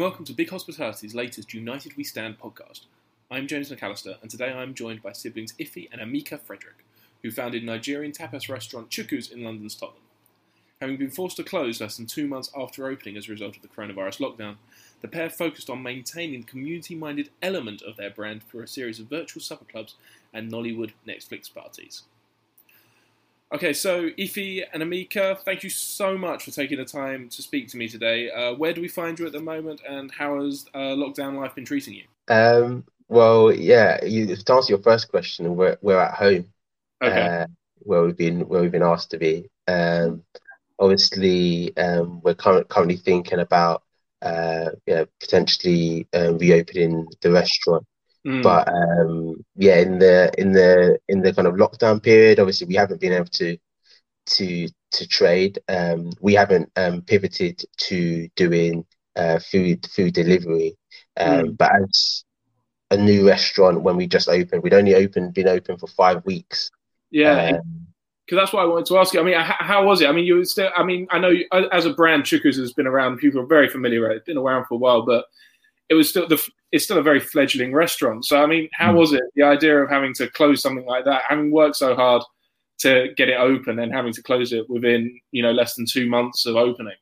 and welcome to Big Hospitality's latest United We Stand podcast. I'm James McAllister, and today I'm joined by siblings Ife and Emeka Frederick, who founded Nigerian tapas restaurant Chuku's in London's Tottenham. Having been forced to close less than two months after opening as a result of the coronavirus lockdown, the pair focused on maintaining the community minded element of their brand through a series of virtual supper clubs and Nollywood Netflix parties. Okay, so Ife and Emeka, thank you so much for taking the time to speak to me today. Uh, where do we find you at the moment, and how has uh, lockdown life been treating you? Um, well, yeah, you, to answer your first question, we're we're at home, okay. uh, where we've been where we've been asked to be. Um, obviously, um, we're current, currently thinking about uh, yeah, potentially uh, reopening the restaurant. Mm. But um, yeah, in the in the in the kind of lockdown period, obviously we haven't been able to to to trade. Um, we haven't um, pivoted to doing uh, food food delivery. Um, mm. But as a new restaurant, when we just opened, we'd only opened been open for five weeks. Yeah. because um, that's what I wanted to ask you. I mean, how, how was it? I mean, you still. I mean, I know you, as a brand, Chuku's has been around. People are very familiar. It's been around for a while, but it was still the it's still a very fledgling restaurant. So I mean, how mm. was it? The idea of having to close something like that, having worked so hard to get it open, and having to close it within you know less than two months of opening.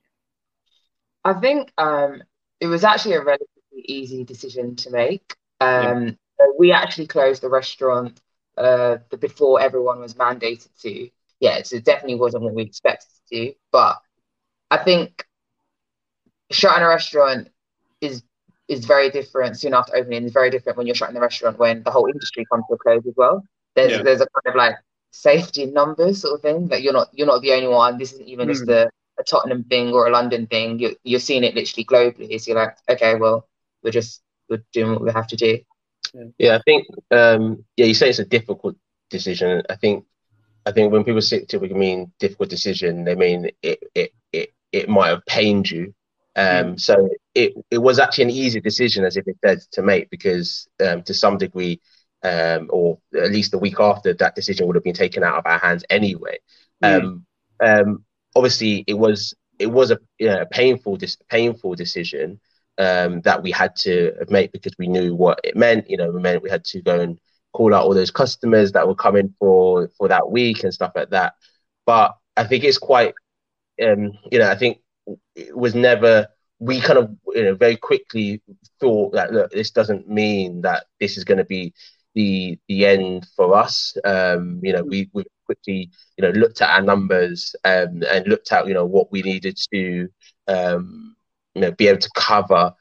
I think um, it was actually a relatively easy decision to make. Um, yeah. We actually closed the restaurant uh, before everyone was mandated to. Yeah, so it definitely wasn't what we expected to do. But I think shutting a restaurant is is very different soon after opening. is very different when you're shutting the restaurant when the whole industry comes to a close as well. There's yeah. there's a kind of like safety numbers sort of thing. That you're not you're not the only one. This isn't even mm. just hmm. a, a Tottenham thing or a London thing. You're you're seeing it literally globally. So you're like, okay, well, we're just we're doing what we have to do. Yeah, yeah I think um, yeah, you say it's a difficult decision. I think I think when people say typically mean difficult decision, they mean it it it, it might have pained you um, mm. So it, it was actually an easy decision, as Ife said, to make because um, to some degree, um, or at least the week after, that decision would have been taken out of our hands anyway. Mm. Um, um, obviously, it was it was a, you know, a painful dis- painful decision um, that we had to make because we knew what it meant. You know, it meant we had to go and call out all those customers that were coming for for that week and stuff like that. But I think it's quite, um, you know, I think it was never we kind of you know very quickly thought that look this doesn't mean that this is going to be the the end for us um you know we we quickly you know looked at our numbers um, and looked at you know what we needed to um you know be able to cover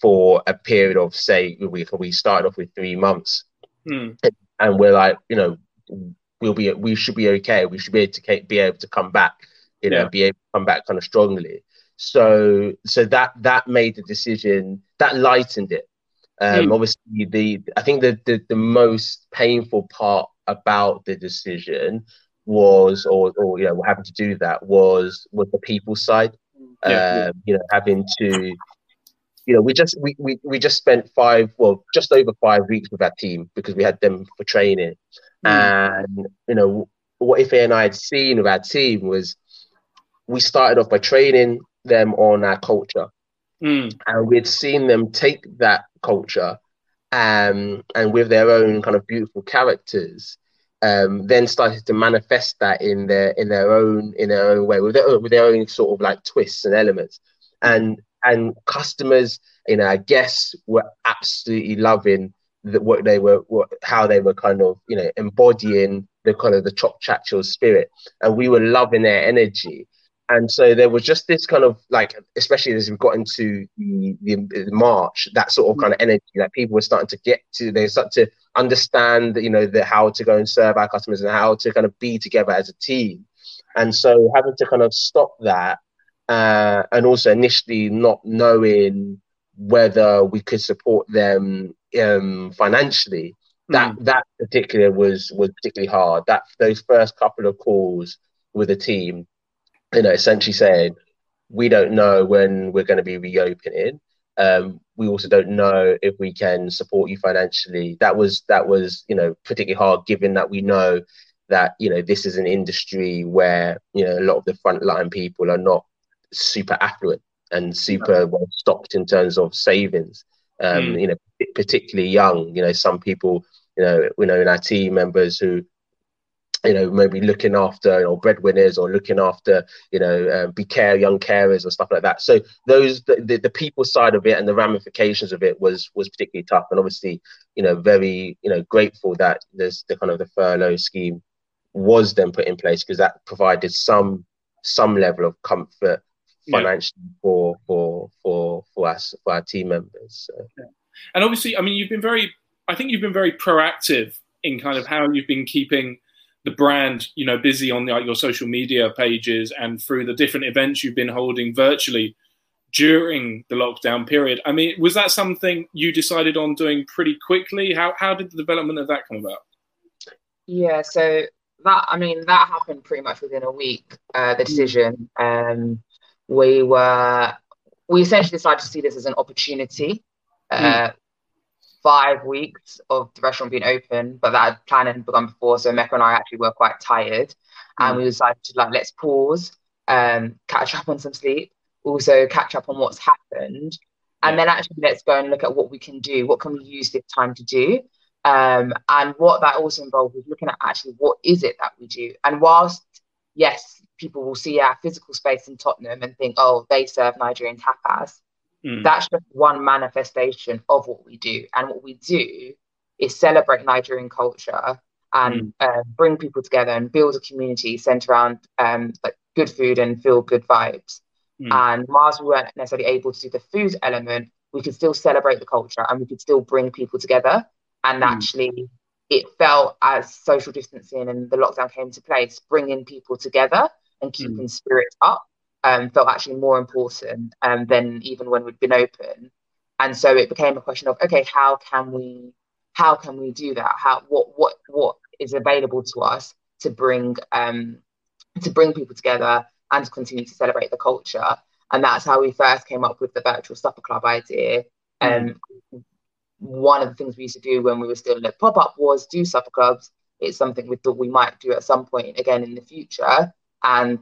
for a period of say we we started off with three months mm. and we're like you know we'll be we should be okay we should be able to be able to come back you know, yeah. be able to come back kind of strongly. So so that that made the decision that lightened it. Um, mm. Obviously, the I think the, the the most painful part about the decision was, or or you know, having to do that was was the people side. Yeah. Um, you know, having to, you know, we just we, we we just spent five, well, just over five weeks with our team because we had them for training, mm. and you know what Ife and I had seen with our team was we started off by training them on our culture. Mm. And we'd seen them take that culture um, and with their own kind of beautiful characters, um, then started to manifest that in their in their own in their own way with their, with their own sort of like twists and elements. And and customers, you know, I guess were absolutely loving the, what they were, what, how they were kind of, you know, embodying the kind of the chop chat spirit, and we were loving their energy and so there was just this kind of like especially as we got into the, the, march that sort of kind of energy that people were starting to get to. They start to understand you know the how to go and serve our customers and how to kind of be together as a team. And so having to kind of stop that uh, and also initially not knowing whether we could support them um, financially that mm. that particular was was particularly hard. That those first couple of calls with the team you know, essentially saying we don't know when we're going to be reopening. Um, we also don't know if we can support you financially. That was that was you know particularly hard, given that we know that you know this is an industry where you know a lot of the frontline people are not super affluent. and super well stocked in terms of savings. Um, mm. You know, particularly young. You know, some people, you know, you know, in our team members who you know, maybe looking after you know, breadwinners or looking after, you know, um, be care young carers and stuff like that. So those the, the, the people side of it and the ramifications of it was was particularly tough, and obviously, you know, very you know grateful that this the kind of the furlough scheme was then put in place because that provided some some level of comfort financially yeah. for for for for us for our team members. So. Yeah. And obviously, I mean, you've been very, I think you've been very proactive in kind of how you've been keeping the brand, you know, busy on the, your social media pages and through the different events you've been holding virtually during the lockdown period. I mean, was that something you decided on doing pretty quickly? How how did the development of that come about? Yeah, so that I mean that happened pretty much within a week. Uh, the decision. Um, we were we essentially decided to see this as an opportunity. Uh, mm five weeks of the restaurant being open, but that plan had begun before. So Mecca and I actually were quite tired, mm. and we decided to like let's pause, um, catch up on some sleep, also catch up on what's happened, and then actually let's go and look at what we can do. What can we use this time to do? Um, and what that also involved was looking at actually what is it that we do. And whilst yes, people will see our physical space in Tottenham and think, oh, they serve Nigerian tapas. Mm. That's just one manifestation of what we do. And what we do is celebrate Nigerian culture and mm. uh, bring people together and build a community centered around um, like good food and feel good vibes. Mm. And whilst we weren't necessarily able to do the food element, we could still celebrate the culture and we could still bring people together. And mm. actually, it felt as social distancing and the lockdown came into place, bringing people together and mm. keeping spirits up um, felt actually more important um, than even when we'd been open. And so it became a question of okay, how can we how can we do that? How what what what is available to us to bring um, to bring people together and to continue to celebrate the culture? And that's how we first came up with the virtual supper club idea. Um, mm. One of the things we used to do when we were still in a pop up was do supper clubs. It's something we thought we might do at some point again in the future. And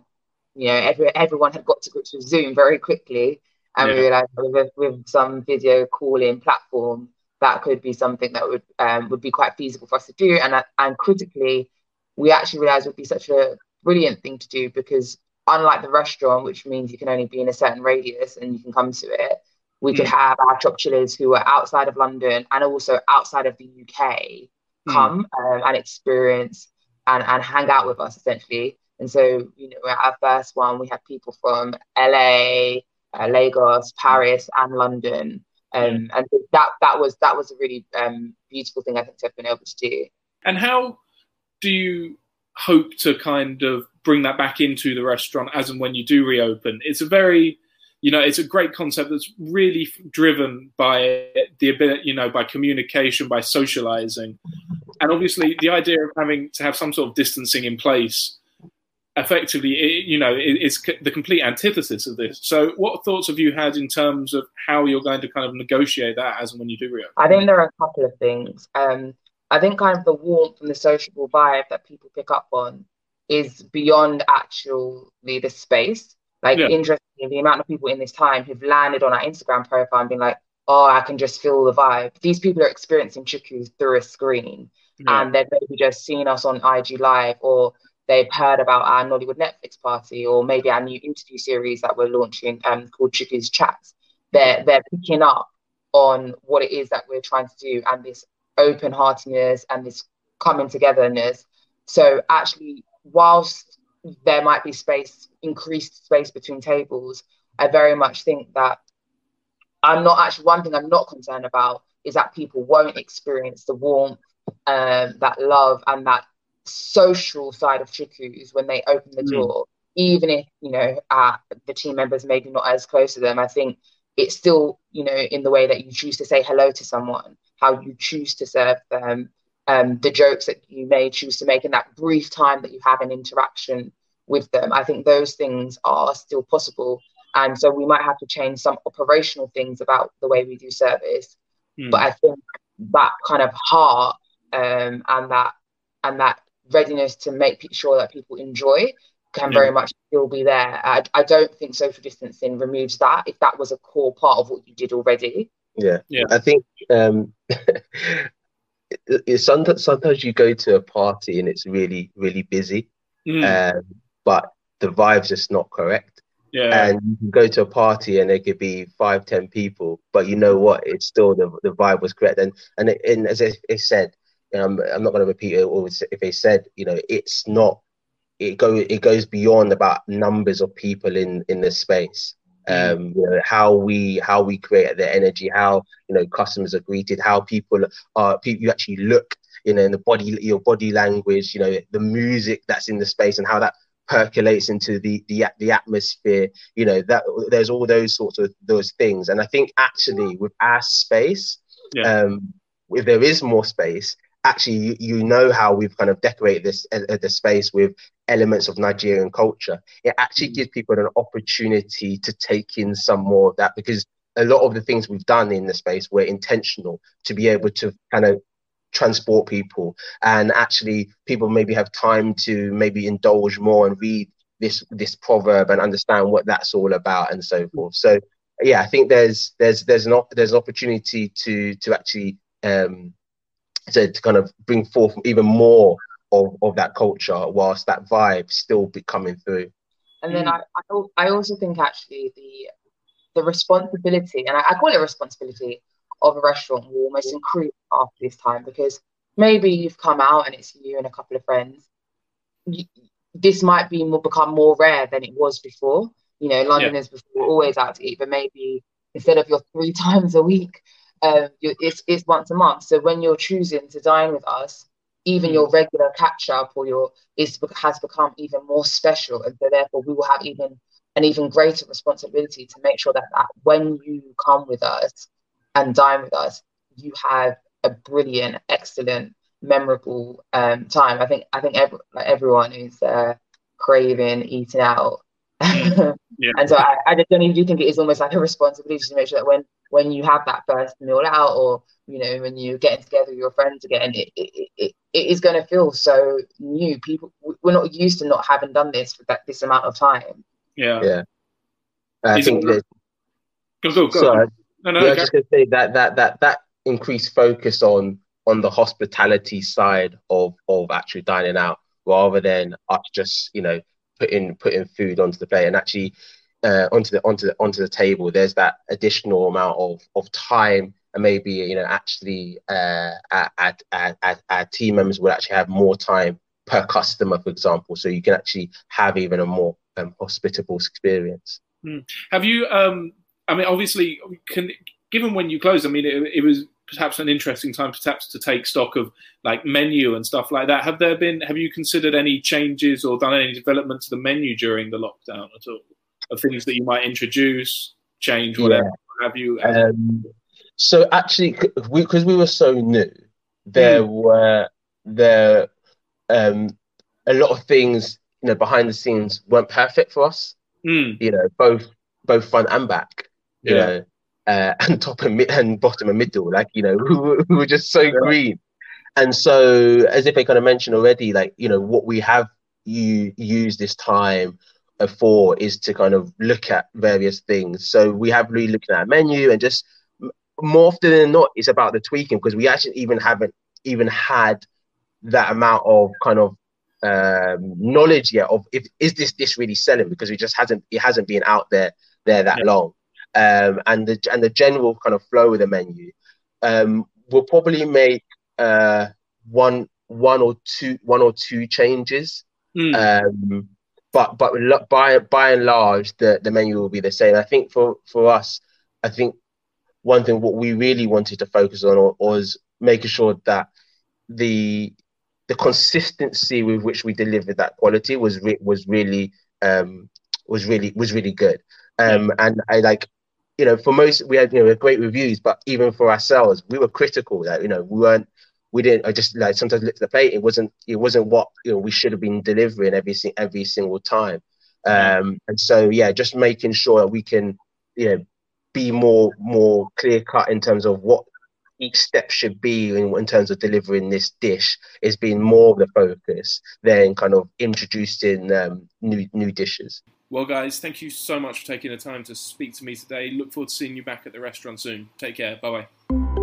you know, every, everyone had got to grips with Zoom very quickly. And yeah. we realized with, with some video calling platform, that could be something that would um, would be quite feasible for us to do. And, and critically, we actually realized it would be such a brilliant thing to do because unlike the restaurant, which means you can only be in a certain radius and you can come to it, we could mm. have our chop chillers who are outside of London and also outside of the UK mm. come um, and experience and, and hang out with us essentially. And so, you know, our first one, we had people from LA, uh, Lagos, Paris, and London. Um, and that that was that was a really um, beautiful thing I think to have been able to do. And how do you hope to kind of bring that back into the restaurant as and when you do reopen? It's a very you know, it's a great concept that's really driven by the ability, you know, by communication, by socializing, and obviously the idea of having to have some sort of distancing in place effectively, it, you know, it, it's the complete antithesis of this. So, what thoughts have you had in terms of how you're going to kind of negotiate that as and when you do reopen? I think there are a couple of things. Um, I think kind of the warmth and the sociable vibe that people pick up on is beyond actually the space. Like, yeah. interestingly, the amount of people in this time who've landed on our Instagram profile and been like, oh, I can just feel the vibe. These people are experiencing Chuku's through a screen. Yeah. And they've maybe just seen us on IG Live or they've heard about our Nollywood Netflix party or maybe our new interview series that we're launching um, called Chuku's Chats. They're, they're picking up on what it is that we're trying to do and this open heartedness and this coming togetherness. So actually, whilst there might be space, increased space between tables, I very much think that I'm not actually one thing I'm not concerned about is that people won't experience the warmth, um, that love, and that social side of Chuku's when they open the mm. door, even if you know uh, the team members maybe not as close to them. I think it's still you know in the way that you choose to say hello to someone, how you choose to serve them, um, the jokes that you may choose to make in that brief time that you have an interaction with them. I think those things are still possible. And so we might have to change some operational things about the way we do service. Mm. But I think that kind of heart um, and that and that readiness to make sure that people enjoy can very much still be there. I, I don't think social distancing removes that if that was a core part of what you did already. Yeah, Yeah. I think um, sometimes, sometimes you go to a party and it's really really busy, Mm, um, but the vibe's just not correct. yeah. And you can go to a party and there could be five, ten people, but you know what? It's still the the vibe was correct. And and, it, and as it, it said, um, I'm not going to repeat it. Or if they said, you know, it's not. It go it goes beyond about numbers of people in in the space. Um, you know how we how we create the energy, how you know customers are greeted, how people are people you actually look, you know, in the body your body language, you know, the music that's in the space and how that percolates into the the the atmosphere you know that there's all those sorts of those things and i think actually with our space Yeah. um if there is more space actually you, you know how we've kind of decorated this uh, the space with elements of nigerian culture. It actually gives people an opportunity to take in some more of that because a lot of the things we've done in the space were intentional to be able to kind of transport people. And actually people maybe have time to maybe indulge more and read this this proverb and understand what that's all about and so forth. So yeah i think there's there's there's an op- there's an opportunity to to actually um to, to kind of bring forth even more of, of that culture whilst that vibe still be coming through And then Mm. I, I also think actually the the responsibility, and I, I call it responsibility of a restaurant will almost increase after this time because maybe you've come out and it's you and a couple of friends. You, this might be more become more rare than it was before. You know, Londoners before always out to eat, but maybe instead of your three times a week, um, it's it's once a month. So when you're choosing to dine with us, even Mm. your regular catch up or your is has become even more special, and so therefore we will have even an even greater responsibility to make sure that, that when you come with us and dine with us, you have a brilliant, excellent, memorable um, time. I think I think every, like everyone is uh, craving eating out. Yeah. And so I, I just don't even do think it is almost like a responsibility to make sure that when when you have that first meal out or you know when you're getting together with your friends again it it, it, it is going to feel so new. People we're not used to not having done this for that this amount of time. Yeah. yeah. I Is think it- that Go, go, go. so no, no, yeah, I was just gonna say that that that that increased focus on on the hospitality side of of actually dining out rather than us just you know putting putting food onto the plate. And actually uh, onto the onto the onto the table. There's that additional amount of of time and maybe you know actually uh, our, team members will actually have more time per customer, for example, so you can actually have even a more um, hospitable experience. Have you? Um, I mean, obviously, can given when you closed, I mean, it, it was perhaps an interesting time, perhaps to take stock of like menu and stuff like that. Have there been? Have you considered any changes or done any development to the menu during the lockdown at all? Of things that you might introduce, change, whatever have you? Um, so actually, because we, we were so new, there were there um, a lot of things you know behind the scenes weren't perfect for us. Mm, You know, both both front and back. You know, uh, and top and mid and bottom and middle. Like you know, we were, we were just so green. And so, as Ife kind of mentioned already, like you know, what we have you use this time for is to kind of look at various things. So we have really looking at a menu and just more often than not, it's about the tweaking because we actually even haven't even had that amount of kind of um, knowledge yet of if is this dish really selling because it just hasn't it hasn't been out there there that Yeah. long. Um, and the and the general kind of flow of the menu um, we'll probably make uh, one one or two one or two changes. mm, Um, but but by by and large, the, the menu will be the same. I think for for us, I think one thing what we really wanted to focus on was making sure that the the consistency with which we delivered that quality was re- was really um, was really was really good. Um, and I like you know for most we had you know great reviews, but even for ourselves, we were critical that you know we weren't we didn't. I just like sometimes looked at the plate. It wasn't. It wasn't what you know we should have been delivering every every single time. Um, and so yeah, just making sure that we can you know be more more clear cut in terms of what each step should be in, in terms of delivering this dish is being more of the focus than kind of introducing um, new new dishes. Well, guys, thank you so much for taking the time to speak to me today. Look forward to seeing you back at the restaurant soon. Take care. Bye bye.